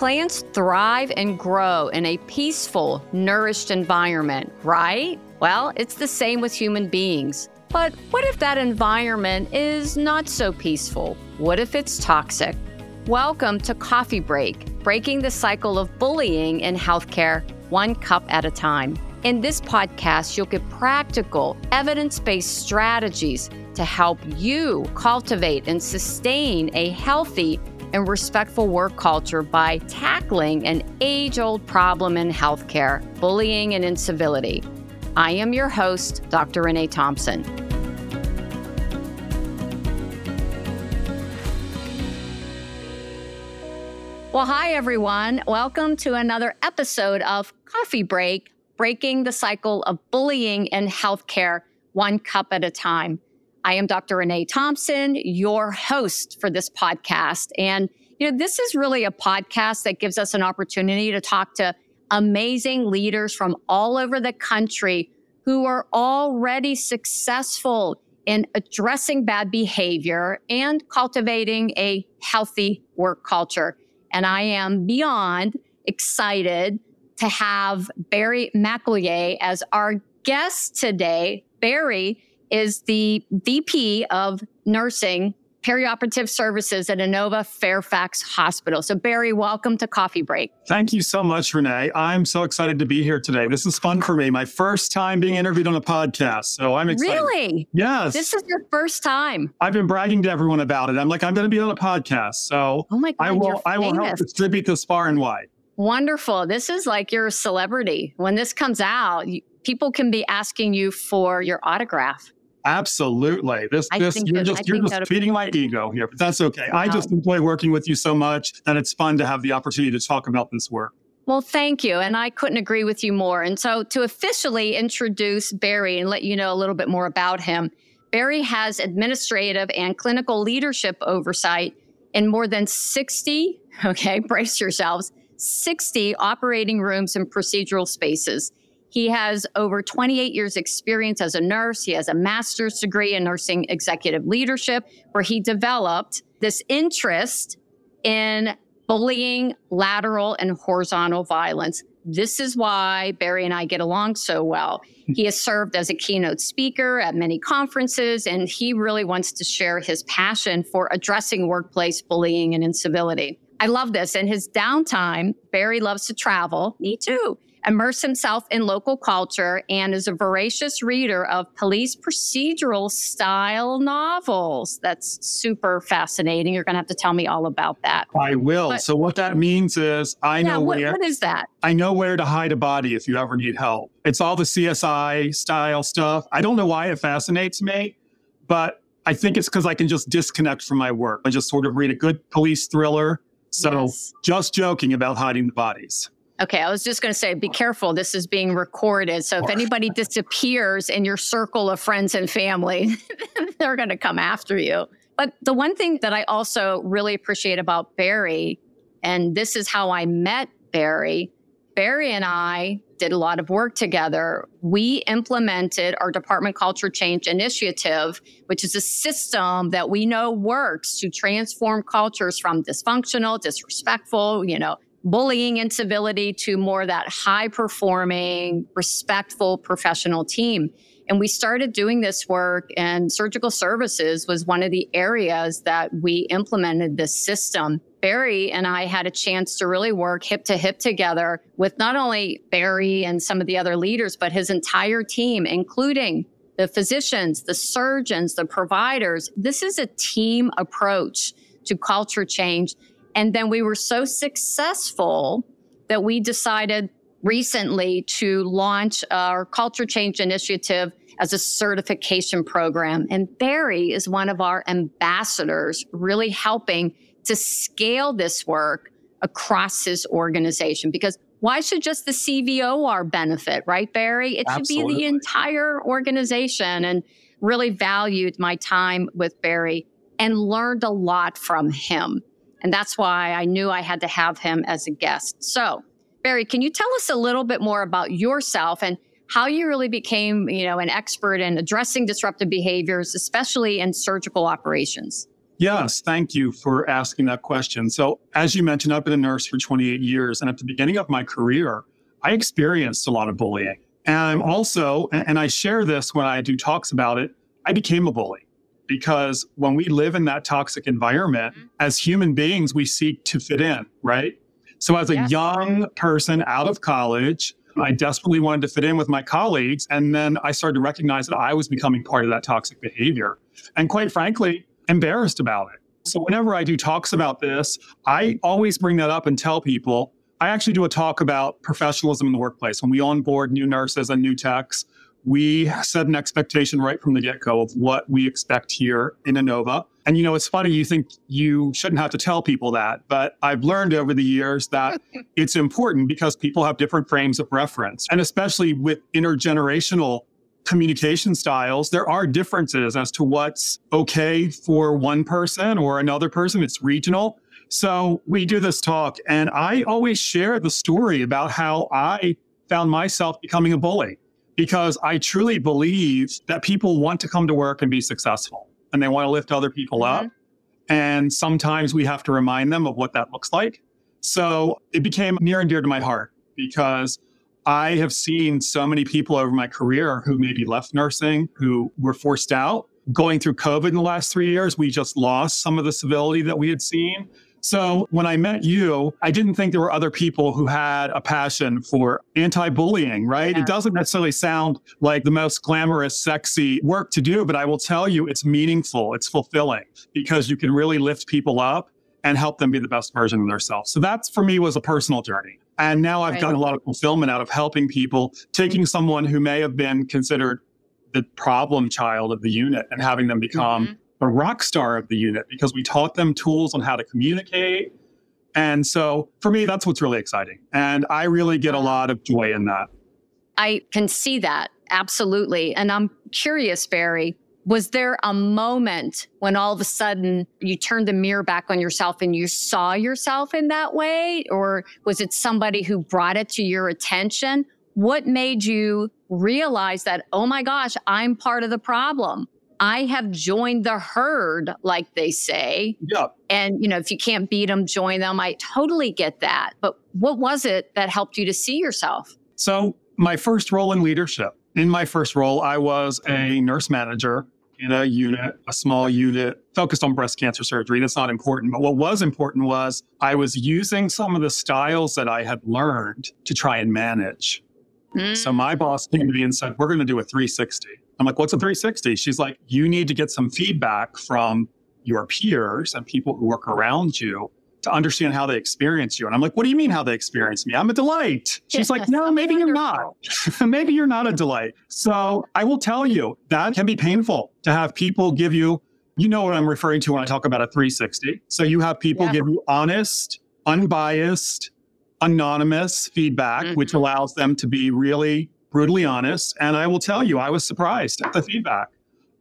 Plants thrive and grow in a peaceful, nourished environment, right? Well, it's the same with human beings. But what if that environment is not so peaceful? What if it's toxic? Welcome to Coffee Break, breaking the cycle of bullying in healthcare one cup at a time. In this podcast, you'll get practical, evidence based strategies to help you cultivate and sustain a healthy and respectful work culture by tackling an age old problem in healthcare bullying and incivility. I am your host, Dr. Renee Thompson. Well, hi, everyone. Welcome to another episode of Coffee Break Breaking the Cycle of Bullying in Healthcare, One Cup at a Time. I am Dr. Renee Thompson, your host for this podcast. And, you know, this is really a podcast that gives us an opportunity to talk to amazing leaders from all over the country who are already successful in addressing bad behavior and cultivating a healthy work culture. And I am beyond excited to have Barry McElyea as our guest today. Barry is the VP of Nursing Perioperative Services at Inova Fairfax Hospital. So, Barry, welcome to Coffee Break. Thank you so much, Renee. I'm so excited to be here today. This is fun for me. My first time being interviewed on a podcast. So, I'm excited. Really? Yes. This is your first time. I've been bragging to everyone about it. I'm like, I'm going to be on a podcast. So, oh my God, I will, I will help distribute this far and wide. Wonderful. This is like you're a celebrity. When this comes out, people can be asking you for your autograph. Absolutely. This, this, you're just, you're just feeding my ego here, but that's okay. Wow. I just enjoy working with you so much that it's fun to have the opportunity to talk about this work. Well, thank you. And I couldn't agree with you more. And so to officially introduce Barry and let you know a little bit more about him, Barry has administrative and clinical leadership oversight in more than 60, okay, brace yourselves, 60 operating rooms and procedural spaces. He has over 28 years experience as a nurse. He has a master's degree in nursing executive leadership where he developed this interest in bullying, lateral and horizontal violence. This is why Barry and I get along so well. Hmm. He has served as a keynote speaker at many conferences, and he really wants to share his passion for addressing workplace bullying and incivility. I love this. In his downtime, Barry loves to travel. Me too. Immerse himself in local culture and is a voracious reader of police procedural style novels. That's super fascinating. You're going to have to tell me all about that. I will. But, so what that means is I yeah, know what, where what is that? I know where to hide a body if you ever need help. It's all the CSI style stuff. I don't know why it fascinates me, but I think it's because I can just disconnect from my work. I just sort of read a good police thriller so yes. just joking about hiding the bodies. Okay, I was just going to say, be careful. This is being recorded. So if anybody disappears in your circle of friends and family, they're going to come after you. But the one thing that I also really appreciate about Barry, and this is how I met Barry, Barry and I did a lot of work together. We implemented our department culture change initiative, which is a system that we know works to transform cultures from dysfunctional, disrespectful, you know, bullying incivility to more that high performing, respectful professional team. And we started doing this work, and surgical services was one of the areas that we implemented this system. Barry and I had a chance to really work hip to hip together with not only Barry and some of the other leaders, but his entire team, including the physicians, the surgeons, the providers. This is a team approach to culture change. And then we were so successful that we decided recently to launch our culture change initiative as a certification program. And Barry is one of our ambassadors, really helping to scale this work across his organization. Because why should just the CVOR benefit, right, Barry? It should Absolutely. be the entire organization. And really valued my time with Barry and learned a lot from him. And that's why I knew I had to have him as a guest. So, Barry, can you tell us a little bit more about yourself and how you really became, you know, an expert in addressing disruptive behaviors, especially in surgical operations? Yes, thank you for asking that question. So, as you mentioned, I've been a nurse for 28 years. And at the beginning of my career, I experienced a lot of bullying. And I'm also, and I share this when I do talks about it, I became a bully because when we live in that toxic environment, mm-hmm. as human beings, we seek to fit in, right? So, as a yes. young person out of college, I desperately wanted to fit in with my colleagues. And then I started to recognize that I was becoming part of that toxic behavior. And quite frankly, embarrassed about it. So, whenever I do talks about this, I always bring that up and tell people I actually do a talk about professionalism in the workplace. When we onboard new nurses and new techs, we set an expectation right from the get go of what we expect here in Inova. And you know, it's funny, you think you shouldn't have to tell people that, but I've learned over the years that it's important because people have different frames of reference. And especially with intergenerational communication styles, there are differences as to what's okay for one person or another person. It's regional. So we do this talk, and I always share the story about how I found myself becoming a bully because I truly believe that people want to come to work and be successful and they want to lift other people mm-hmm. up. And sometimes we have to remind them of what that looks like. So it became near and dear to my heart because I have seen so many people over my career who maybe left nursing, who were forced out. Going through COVID in the last three years, we just lost some of the civility that we had seen. So when I met you, I didn't think there were other people who had a passion for anti-bullying, right? Yeah. It doesn't necessarily sound like the most glamorous, sexy work to do, but I will tell you it's meaningful, it's fulfilling because you can really lift people up and help them be the best version of themselves. So that's for me was a personal journey. And now I've right. gotten a lot of fulfillment out of helping people, taking someone who may have been considered the problem child of the unit and having them become mm-hmm the rock star of the unit because we taught them tools on how to communicate. And so for me, that's what's really exciting. And I really get a lot of joy in that. I can see that. Absolutely. And I'm curious, Barry, was there a moment when all of a sudden you turned the mirror back on yourself and you saw yourself in that way? Or was it somebody who brought it to your attention? What made you realize that, oh my gosh, I'm part of the problem? I have joined the herd, like they say. Yeah. And, you know, if you can't beat them, join them. I totally get that. But what was it that helped you to see yourself? So, my first role in leadership, in my first role, I was a nurse manager in a unit, a small unit focused on breast cancer surgery. That's not important. But what was important was I was using some of the styles that I had learned to try and manage. Mm. So my boss came to me and said, We're going to do a 360. I'm like, what's a 360? She's like, you need to get some feedback from your peers and people who work around you to understand how they experience you. And I'm like, what do you mean how they experience me? I'm a delight. She's yes, like, no, maybe you're not. maybe you're not a delight. So I will tell you that can be painful to have people give you, you know what I'm referring to when I talk about a 360. So you have people yeah. give you honest, unbiased, anonymous feedback, mm-hmm. which allows them to be really brutally honest. And I will tell you, I was surprised at the feedback.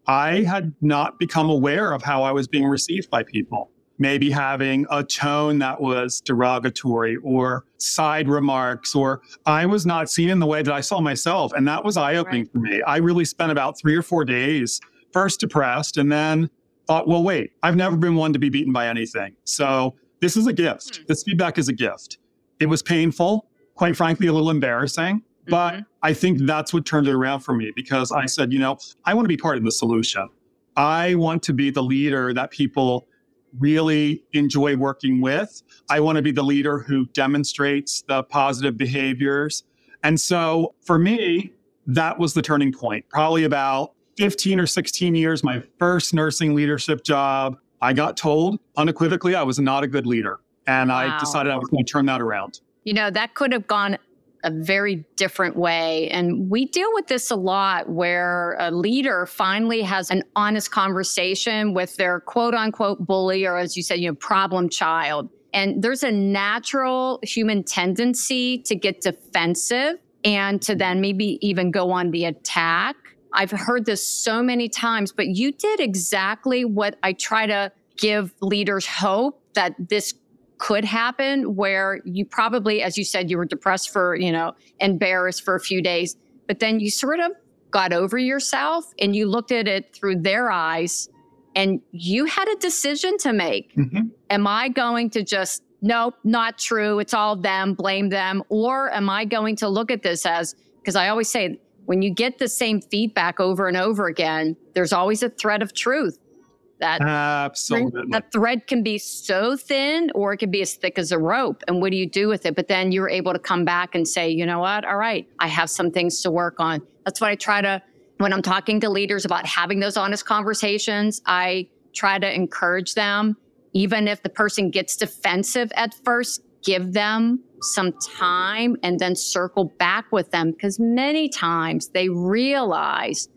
I had not become aware of how I was being received by people. Maybe having a tone that was derogatory or side remarks, or I was not seen in the way that I saw myself. And that was eye opening right. for me. I really spent about three or four days first depressed and then thought, well, wait, I've never been one to be beaten by anything. So this is a gift. Hmm. This feedback is a gift. It was painful, quite frankly, a little embarrassing. But mm-hmm. I think that's what turned it around for me because I said, you know, I want to be part of the solution. I want to be the leader that people really enjoy working with. I want to be the leader who demonstrates the positive behaviors. And so for me, that was the turning point. Probably about 15 or 16 years, my first nursing leadership job, I got told unequivocally I was not a good leader. And wow. I decided I was going to turn that around. You know, that could have gone a very different way. And we deal with this a lot where a leader finally has an honest conversation with their quote unquote bully, or as you said, you know, problem child. And there's a natural human tendency to get defensive and to then maybe even go on the attack. I've heard this so many times, but you did exactly what I try to give leaders hope that this could happen where you probably, as you said, you were depressed for, you know, embarrassed for a few days, but then you sort of got over yourself and you looked at it through their eyes and you had a decision to make. Mm-hmm. Am I going to just, nope, not true. It's all them, blame them. Or am I going to look at this as, because I always say, when you get the same feedback over and over again, there's always a thread of truth. That absolutely that thread can be so thin or it can be as thick as a rope. And what do you do with it? But then you're able to come back and say, you know what? All right, I have some things to work on. That's what I try to when I'm talking to leaders about having those honest conversations, I try to encourage them, even if the person gets defensive at first, give them some time and then circle back with them because many times they realize,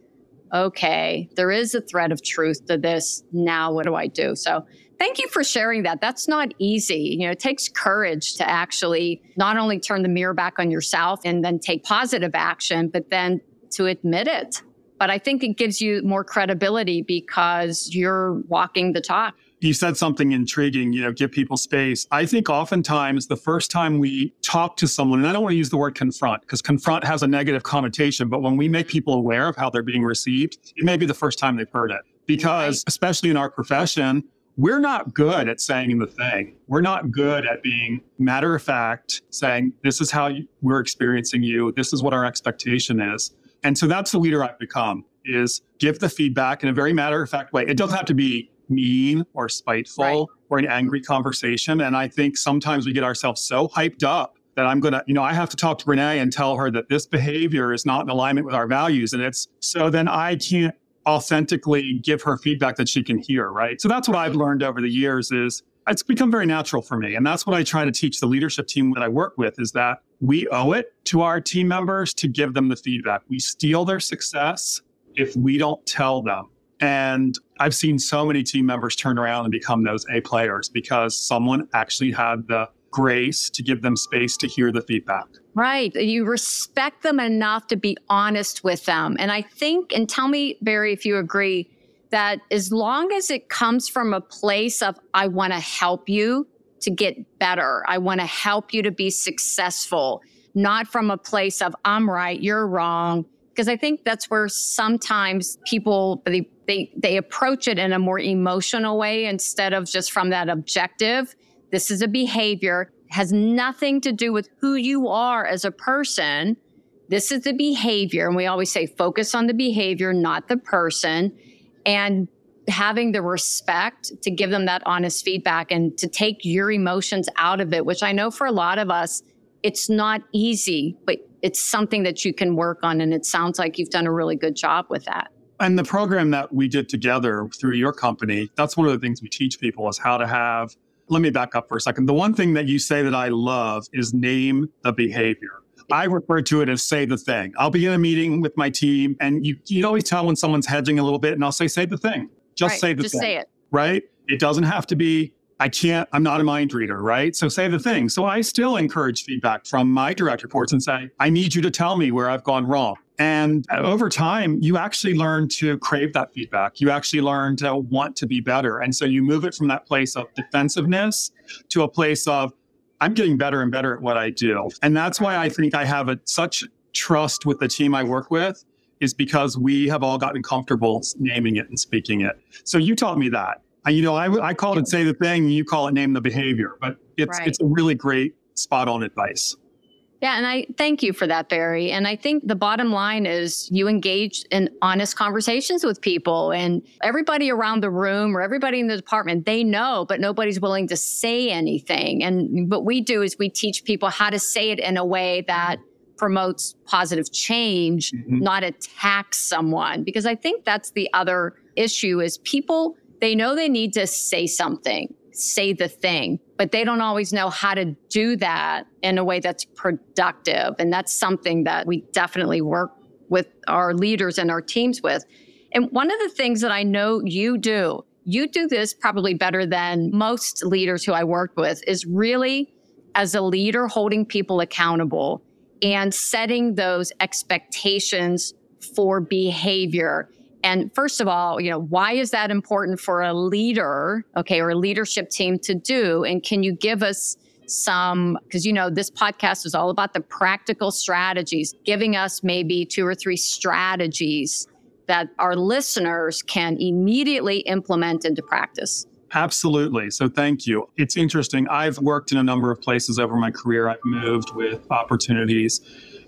okay, there is a thread of truth to this. Now, what do I do? So, thank you for sharing that. That's not easy. You know, it takes courage to actually not only turn the mirror back on yourself and then take positive action, but then to admit it but I think it gives you more credibility because you're walking the talk. You said something intriguing, you know, give people space. I think oftentimes the first time we talk to someone, and I don't want to use the word confront because confront has a negative connotation, but when we make people aware of how they're being received, it may be the first time they've heard it. Because, especially in our profession, we're not good at saying the thing. We're not good at being matter of fact, saying, this is how we're experiencing you. This is what our expectation is. And so that's the leader I've become is give the feedback in a very matter of fact way. It doesn't have to be mean or spiteful right. or an angry conversation. And I think sometimes we get ourselves so hyped up that I'm going to, you know, I have to talk to Renee and tell her that this behavior is not in alignment with our values. And it's so then I can't authentically give her feedback that she can hear. Right. So that's what I've learned over the years is it's become very natural for me. And that's what I try to teach the leadership team that I work with is that we owe it to our team members to give them the feedback. We steal their success if we don't tell them. And I've seen so many team members turn around and become those A players because someone actually had the grace to give them space to hear the feedback. Right. You respect them enough to be honest with them. And I think, and tell me, Barry, if you agree, that as long as it comes from a place of, I want to help you to get better, I want to help you to be successful, not from a place of, I'm right, you're wrong. Because I think that's where sometimes people, they, they, they approach it in a more emotional way instead of just from that objective. This is a behavior, has nothing to do with who you are as a person. This is the behavior. And we always say focus on the behavior, not the person and having the respect to give them that honest feedback and to take your emotions out of it, which I know for a lot of us, it's not easy, but it's something that you can work on. And it sounds like you've done a really good job with that. And the program that we did together through your company, that's one of the things we teach people is how to have. Let me back up for a second. The one thing that you say that I love is name the behavior. I refer to it as say the thing. I'll be in a meeting with my team and you you always tell when someone's hedging a little bit and I'll say say the thing. Just right. say the just thing. say it. Right? It doesn't have to be I can't, I'm not a mind reader, right? So say the thing. So I still encourage feedback from my direct reports and say, I need you to tell me where I've gone wrong. And over time, you actually learn to crave that feedback. You actually learn to want to be better. And so you move it from that place of defensiveness to a place of, I'm getting better and better at what I do. And that's why I think I have a, such trust with the team I work with is because we have all gotten comfortable naming it and speaking it. So you taught me that. You know, I, I call it say the thing, you call it name the behavior, but it's right. it's a really great spot on advice. Yeah, and I thank you for that, Barry. And I think the bottom line is you engage in honest conversations with people and everybody around the room or everybody in the department, they know, but nobody's willing to say anything. And what we do is we teach people how to say it in a way that promotes positive change, mm-hmm. not attacks someone. Because I think that's the other issue is people, they know they need to say something say the thing, but they don't always know how to do that in a way that's productive. And that's something that we definitely work with our leaders and our teams with. And one of the things that I know you do, you do this probably better than most leaders who I worked with, is really as a leader holding people accountable and setting those expectations for behavior and first of all, you know, why is that important for a leader, okay, or a leadership team to do? And can you give us some, because you know, this podcast is all about the practical strategies, giving us maybe two or three strategies that our listeners can immediately implement into practice? Absolutely. So thank you. It's interesting. I've worked in a number of places over my career. I've moved with opportunities.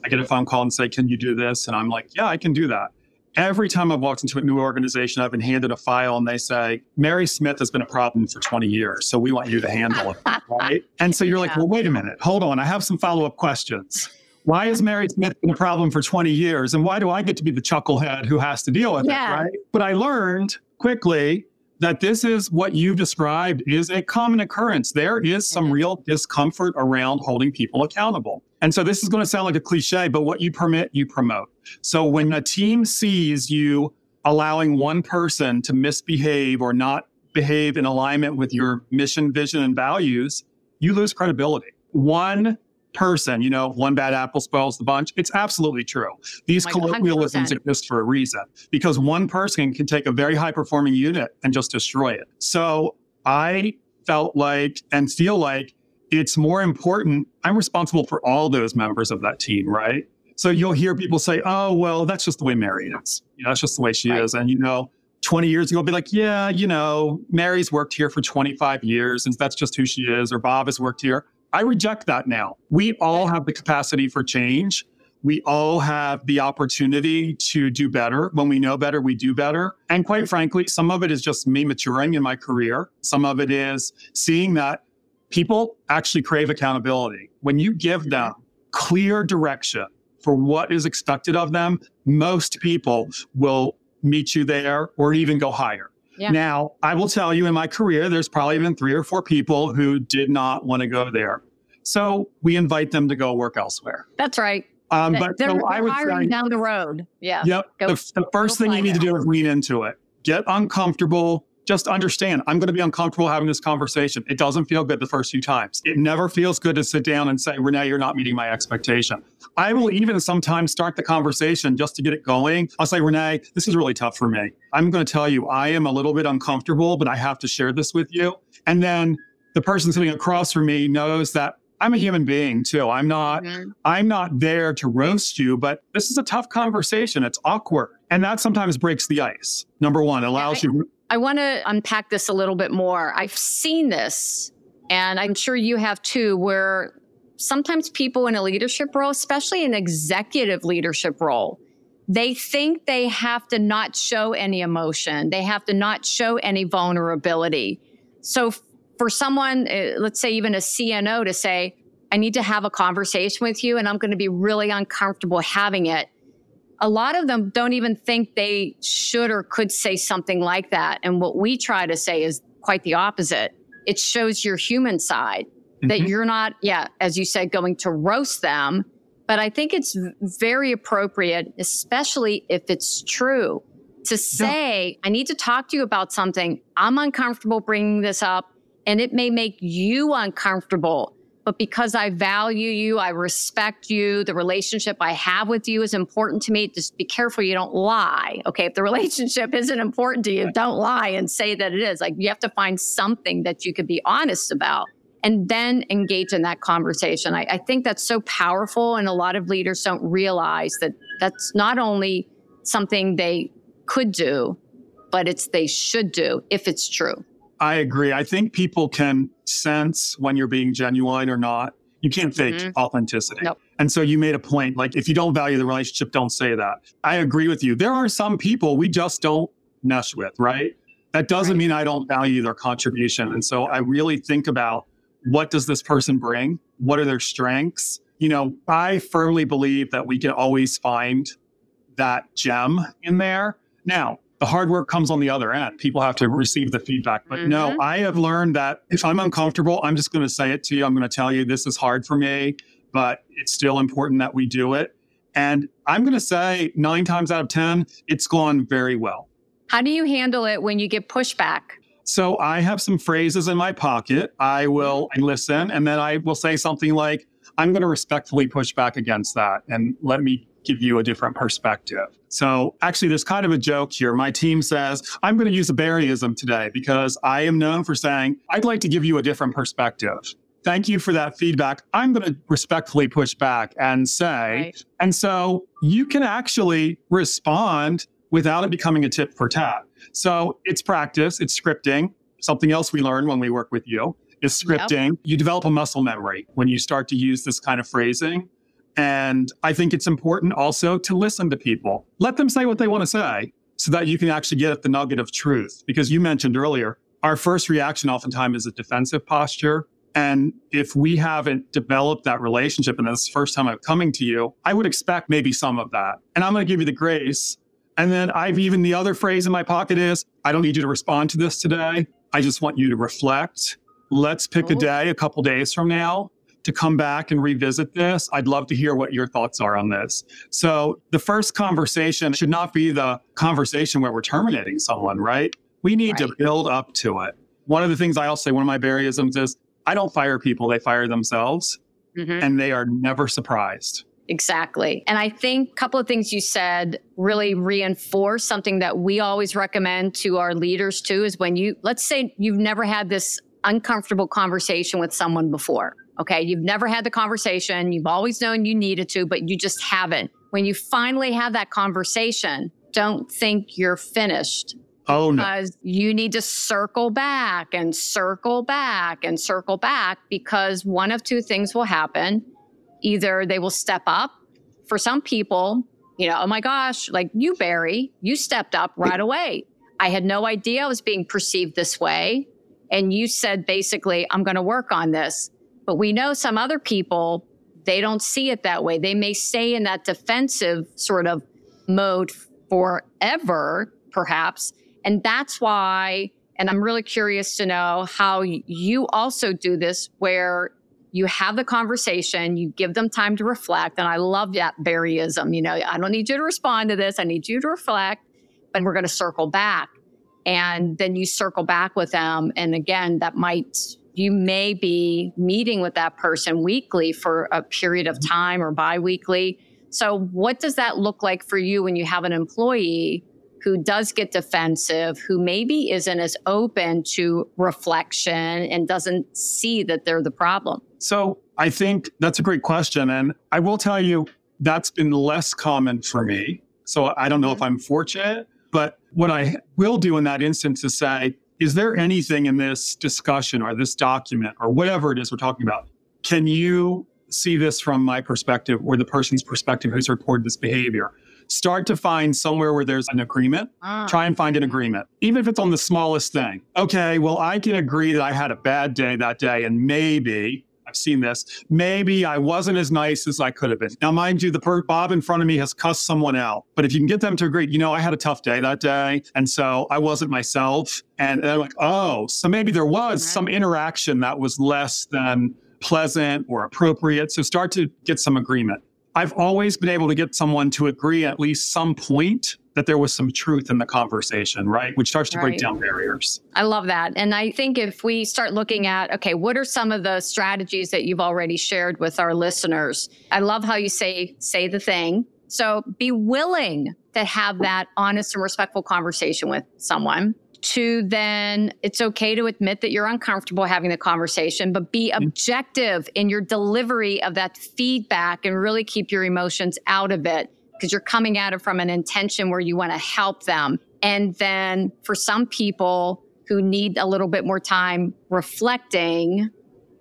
I get a phone call and say, Can you do this? And I'm like, Yeah, I can do that. Every time I've walked into a new organization, I've been handed a file and they say, Mary Smith has been a problem for 20 years. So we want you to handle it. right. And so you're yeah. like, Well, wait a minute. Hold on. I have some follow up questions. Why has Mary Smith been a problem for 20 years? And why do I get to be the chucklehead who has to deal with yeah. it? Right. But I learned quickly that this is what you've described is a common occurrence. There is some mm-hmm. real discomfort around holding people accountable. And so this is going to sound like a cliche, but what you permit, you promote. So when a team sees you allowing one person to misbehave or not behave in alignment with your mission, vision, and values, you lose credibility. One person, you know, one bad apple spoils the bunch. It's absolutely true. These colloquialisms 100%. exist for a reason because one person can take a very high performing unit and just destroy it. So I felt like and feel like it's more important. I'm responsible for all those members of that team, right? So you'll hear people say, oh, well, that's just the way Mary is. You know, that's just the way she right. is. And, you know, 20 years ago, I'll be like, yeah, you know, Mary's worked here for 25 years and that's just who she is, or Bob has worked here. I reject that now. We all have the capacity for change. We all have the opportunity to do better. When we know better, we do better. And quite frankly, some of it is just me maturing in my career. Some of it is seeing that people actually crave accountability. When you give them clear direction for what is expected of them, most people will meet you there or even go higher. Yeah. Now, I will tell you in my career, there's probably been three or four people who did not want to go there. So we invite them to go work elsewhere. That's right. Um, but they're, so I would say, down the road. Yeah. Yep. Go, the, the, first thing you need to do is lean into it. Get uncomfortable. Just understand, I'm going to be uncomfortable having this conversation. It doesn't feel good the first few times. It never feels good to sit down and say, Renee, you're not meeting my expectation. I will even sometimes start the conversation just to get it going. I'll say, Renee, this is really tough for me. I'm going to tell you, I am a little bit uncomfortable, but I have to share this with you. And then the person sitting across from me knows that I'm a human being too. I'm not mm-hmm. I'm not there to roast you, but this is a tough conversation. It's awkward. And that sometimes breaks the ice. Number 1, allows yeah, I, you I want to unpack this a little bit more. I've seen this and I'm sure you have too where sometimes people in a leadership role, especially an executive leadership role, they think they have to not show any emotion. They have to not show any vulnerability. So for someone, uh, let's say even a CNO, to say, I need to have a conversation with you and I'm going to be really uncomfortable having it. A lot of them don't even think they should or could say something like that. And what we try to say is quite the opposite. It shows your human side mm-hmm. that you're not, yeah, as you said, going to roast them. But I think it's very appropriate, especially if it's true, to say, yeah. I need to talk to you about something. I'm uncomfortable bringing this up and it may make you uncomfortable. But because I value you, I respect you, the relationship I have with you is important to me. Just be careful you don't lie. Okay. If the relationship isn't important to you, don't lie and say that it is. Like you have to find something that you could be honest about and then engage in that conversation. I, I think that's so powerful. And a lot of leaders don't realize that that's not only something they could do, but it's they should do if it's true. I agree. I think people can sense when you're being genuine or not. You can't fake mm-hmm. authenticity. Nope. And so you made a point like, if you don't value the relationship, don't say that. I agree with you. There are some people we just don't mesh with, right? That doesn't right. mean I don't value their contribution. And so I really think about what does this person bring? What are their strengths? You know, I firmly believe that we can always find that gem in there. Now, the hard work comes on the other end. People have to receive the feedback. But mm-hmm. no, I have learned that if I'm uncomfortable, I'm just going to say it to you. I'm going to tell you this is hard for me, but it's still important that we do it. And I'm going to say nine times out of 10, it's gone very well. How do you handle it when you get pushback? So I have some phrases in my pocket. I will mm-hmm. listen and then I will say something like, I'm going to respectfully push back against that and let me give you a different perspective. So actually, there's kind of a joke here. My team says, I'm going to use a Barryism today because I am known for saying, I'd like to give you a different perspective. Thank you for that feedback. I'm going to respectfully push back and say, right. and so you can actually respond without it becoming a tit for tat. So it's practice, it's scripting. Something else we learn when we work with you is scripting. Yep. You develop a muscle memory when you start to use this kind of phrasing. And I think it's important also to listen to people. Let them say what they want to say so that you can actually get at the nugget of truth. Because you mentioned earlier, our first reaction oftentimes is a defensive posture. And if we haven't developed that relationship, and this is the first time I'm coming to you, I would expect maybe some of that. And I'm going to give you the grace. And then I've even the other phrase in my pocket is I don't need you to respond to this today. I just want you to reflect. Let's pick a oh. day a couple days from now to come back and revisit this. I'd love to hear what your thoughts are on this. So, the first conversation should not be the conversation where we're terminating someone, right? We need right. to build up to it. One of the things I also say, one of my Barryisms is I don't fire people, they fire themselves, mm-hmm. and they are never surprised. Exactly. And I think a couple of things you said really reinforce something that we always recommend to our leaders too is when you, let's say you've never had this uncomfortable conversation with someone before. Okay. You've never had the conversation. You've always known you needed to, but you just haven't. When you finally have that conversation, don't think you're finished Oh, no. Because you need to circle back and circle back and circle back because one of two things will happen. Either they will step up. For some people, you know, oh my gosh, like you, Barry, you stepped up right away. I had no idea I was being perceived this way. And you said basically, I'm going to work on this. But we know some other people, they don't see it that way. They may stay in that defensive sort of mode forever, perhaps and that's why, and I'm really curious to know how you also do this, where you have the conversation, you give them time to reflect. And I love that Barryism. You know, I don't need you to respond to this, I need you to reflect, but we're going to circle back. And then you circle back with them. And again, that might, you may be meeting with that person weekly for a period of time or bi weekly. So, what does that look like for you when you have an employee who does get defensive, who maybe isn't as open to reflection and doesn't see that they're the problem? So I think that's a great question. And I will tell you, that's been less common for me. So I don't know if mm-hmm. I'm fortunate, but what I will do in that instance is say, is there anything in this discussion or this document or whatever it is we're talking about? Can you see this from my perspective or the person's perspective who's reported this behavior? start to find somewhere where there's an agreement. Ah. Try and find an agreement, even if it's on the smallest thing. Okay, well, I can agree that I had a bad day that day, and maybe I've seen this. Maybe I wasn't as nice as I could have been. Now, mind you, the per- Bob in front of me has cussed someone out. But if you can get them to agree, you know, I had a tough day that day. And so I wasn't myself. And they're like, oh, so maybe there was some interaction that was less than pleasant or appropriate. So start to get some agreement. I've always been able to get someone to agree at least some point that there was some truth in the conversation, right? Which starts to right. break down barriers. I love that. And I think if we start looking at, okay, what are some of the strategies that you've already shared with our listeners? I love how you say, say the thing. So be willing to have that honest and respectful conversation with someone to then it's okay to admit that you're uncomfortable having the conversation, but be mm-hmm. objective in your delivery of that feedback and really keep your emotions out of it because you're coming at it from an intention where you want to help them. And then for some people who need a little bit more time reflecting,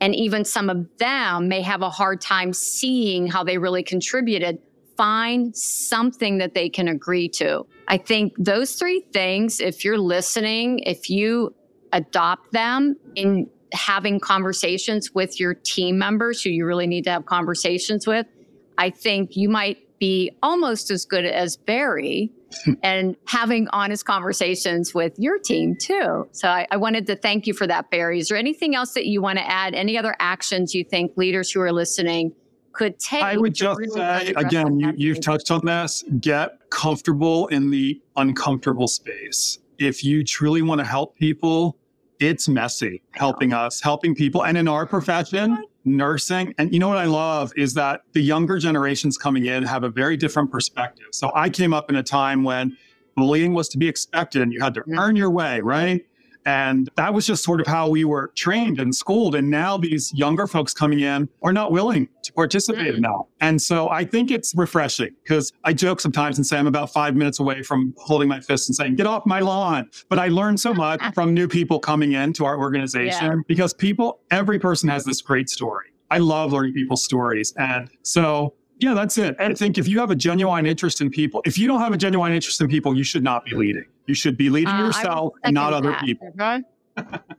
and even some of them may have a hard time seeing how they really contributed find something that they can agree to. I think those three things, if you're listening, if you adopt them in having conversations with your team members who you really need to have conversations with, I think you might be almost as good as Barry hmm. and having honest conversations with your team too. So I, I, wanted to thank you for that, Barry. Is there anything else that you want to add? Any other actions you think leaders who are listening could take. I would just really say, again, you, you've touched on this get comfortable in the uncomfortable space. If you truly want to help people, it's messy helping us, helping people. And in our profession, nursing. And you know what I love is that the younger generations coming in have a very different perspective. So I came up in a time when bullying was to be expected and you had to earn your way, right? And that was just sort of how we were trained and schooled. And now these younger folks coming in are not willing to participate mm. now. And so I think it's refreshing because I joke sometimes and say I'm about five minutes away from holding my fist and saying, get off my lawn. But I learned so much from new people coming into our organization yeah. because people, every person has this great story. I love learning people's stories. And so yeah, that's it. And I think if you have a genuine interest in people, if you don't have a genuine interest in people, you should not be leading. You should be leading uh, yourself and not other that. people.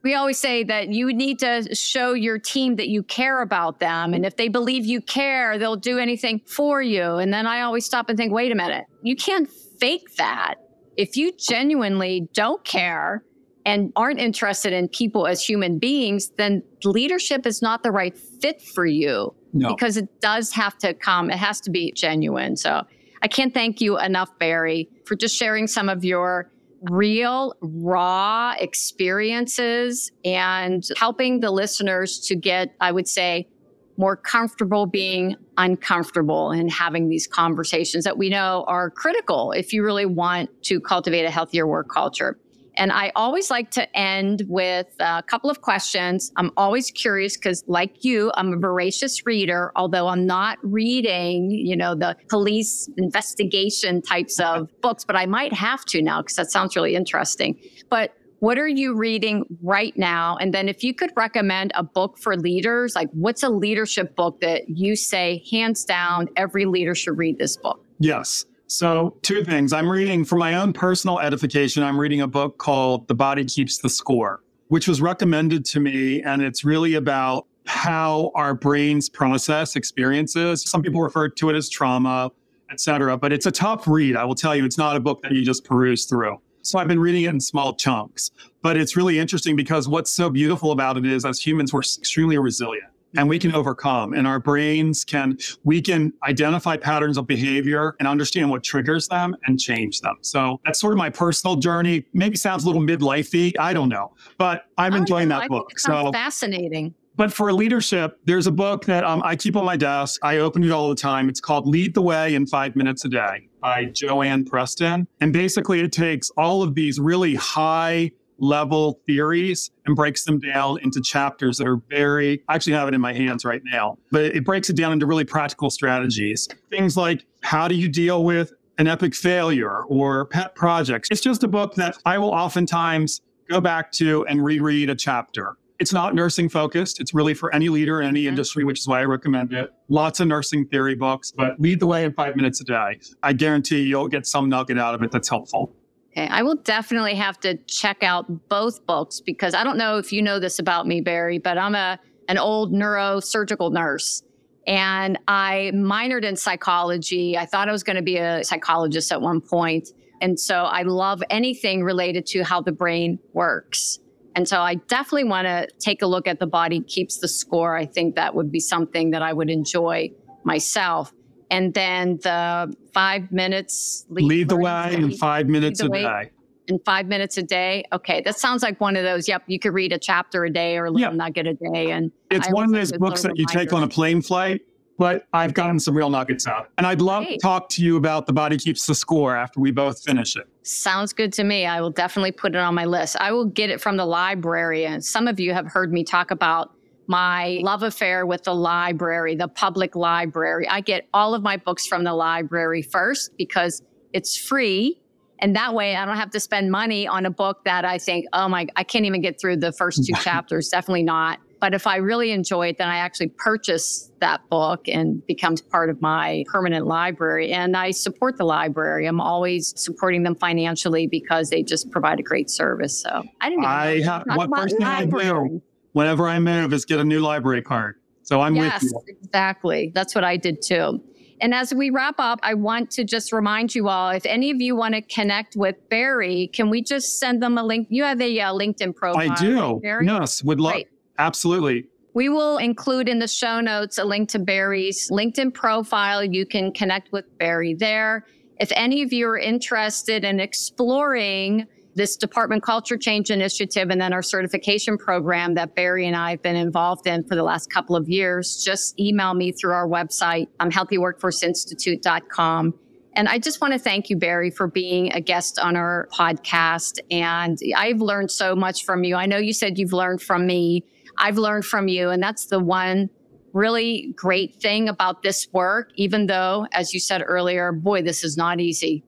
we always say that you need to show your team that you care about them. And if they believe you care, they'll do anything for you. And then I always stop and think, wait a minute, you can't fake that. If you genuinely don't care and aren't interested in people as human beings, then leadership is not the right fit for you no. because it does have to come, it has to be genuine. So I can't thank you enough, Barry, for just sharing some of your real, raw experiences and helping the listeners to get, I would say, more comfortable being uncomfortable and having these conversations that we know are critical if you really want to cultivate a healthier work culture. And I always like to end with a couple of questions. I'm always curious because, like you, I'm a voracious reader, although I'm not reading, you know, the police investigation types of books, but I might have to now because that sounds really interesting. But what are you reading right now? And then if you could recommend a book for leaders, like what's a leadership book that you say, hands down, every leader should read this book? Yes. So, two things. I'm reading for my own personal edification, I'm reading a book called The Body Keeps the Score, which was recommended to me. And it's really about how our brains process experiences. Some people refer to it as trauma, et cetera, but it's a tough read. I will tell you, it's not a book that you just peruse through. So I've been reading it in small chunks, but it's really interesting because what's so beautiful about it is as humans, we're extremely resilient and we can overcome. And our brains can we can identify patterns of behavior and understand what triggers them and change them. So that's sort of my personal journey. Maybe sounds a little midlifey. I don't know. But i'm enjoying that book. so fascinating. but for leadership, there's a book that um, I keep on my desk. I open it all the time. It's called Lead the Way in Five Minutes a Day by Joanne Preston. And basically, it takes all of these really high level theories and breaks them down into chapters that are very, I actually have it in my hands right now, but it breaks it down into really practical strategies. Things like how do you deal with an epic failure or pet projects? It's just a book that I will oftentimes go back to and reread a chapter. It's not nursing focused. It's really for any leader in any mm-hmm. industry, which is why I recommend it. Lots of nursing theory books, but lead the way in five minutes a day. I guarantee you'll get some nugget out of it that's helpful. Okay, I will definitely have to check out both books because I don't know if you know this about me, Barry, but I'm a an old neurosurgical nurse and I minored in psychology. I thought I was going to be a psychologist at one point. And so I love anything related to how the brain works. And so I definitely want to take a look at the body keeps the score. I think that would be something that I would enjoy myself and then the five minutes lead, lead the way in five minutes a day. In five minutes a day. Okay, that sounds like one of those. Yep, you could read a chapter a day or a little nugget a day, and it's I one of those books that you take on a plane flight. But I've gotten some real nuggets out, and I'd love Great. to talk to you about the body keeps the score after we both finish it. Sounds good to me. I will definitely put it on my list. I will get it from the library, and some of you have heard me talk about my love affair with the library, the public library. I get all of my books from the library first because it's free. And that way I don't have to spend money on a book that I think, oh my, I can't even get through the first two chapters. Definitely not. But if I really enjoy it, then I actually purchase that book and becomes part of my permanent library. And I support the library. I'm always supporting them financially because they just provide a great service. So I didn't. I have what first thing I do whenever I move is get a new library card. So I'm yes, with you. Exactly. That's what I did too. And as we wrap up, I want to just remind you all if any of you want to connect with Barry, can we just send them a link? You have a uh, LinkedIn profile. I do. Right, yes, would love. Right. Absolutely. We will include in the show notes a link to Barry's LinkedIn profile. You can connect with Barry there. If any of you are interested in exploring this department culture change initiative and then our certification program that Barry and I have been involved in for the last couple of years, just email me through our website, um, healthyworkforceinstitute.com. And I just want to thank you, Barry, for being a guest on our podcast. And I've learned so much from you. I know you said you've learned from me. I've learned from you. And that's the one really great thing about this work, even though, as you said earlier, boy, this is not easy.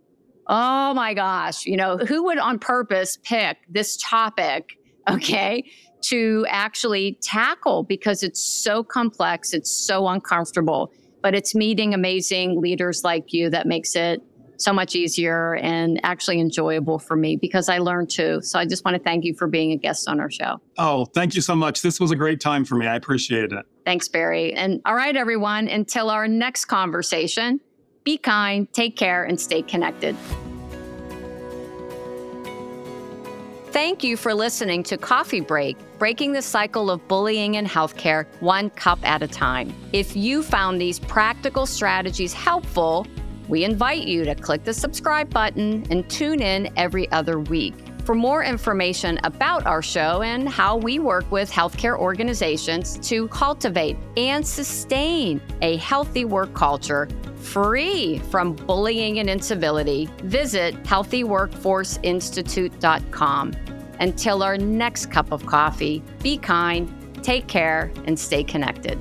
Oh my gosh. You know, who would on purpose pick this topic? Okay. To actually tackle because it's so complex, it's so uncomfortable but it's meeting amazing leaders like you that makes it so much easier and actually enjoyable for me because I learned too. So I just want to thank you for being a guest on our show. Oh, thank you so much. This was a great time for me. I appreciate it. Thanks, Barry. And all right, everyone, until our next conversation, be kind, take care, and stay connected. Thank you for listening to Coffee Break, breaking the cycle of bullying in healthcare one cup at a time. If you found these practical strategies helpful, we invite you to click the subscribe button and tune in every other week. For more information about our show and how we work with healthcare organizations to cultivate and sustain a healthy work culture free from bullying and incivility, visit healthyworkforceinstitute.com. Until our next cup of coffee, be kind, take care, and stay connected.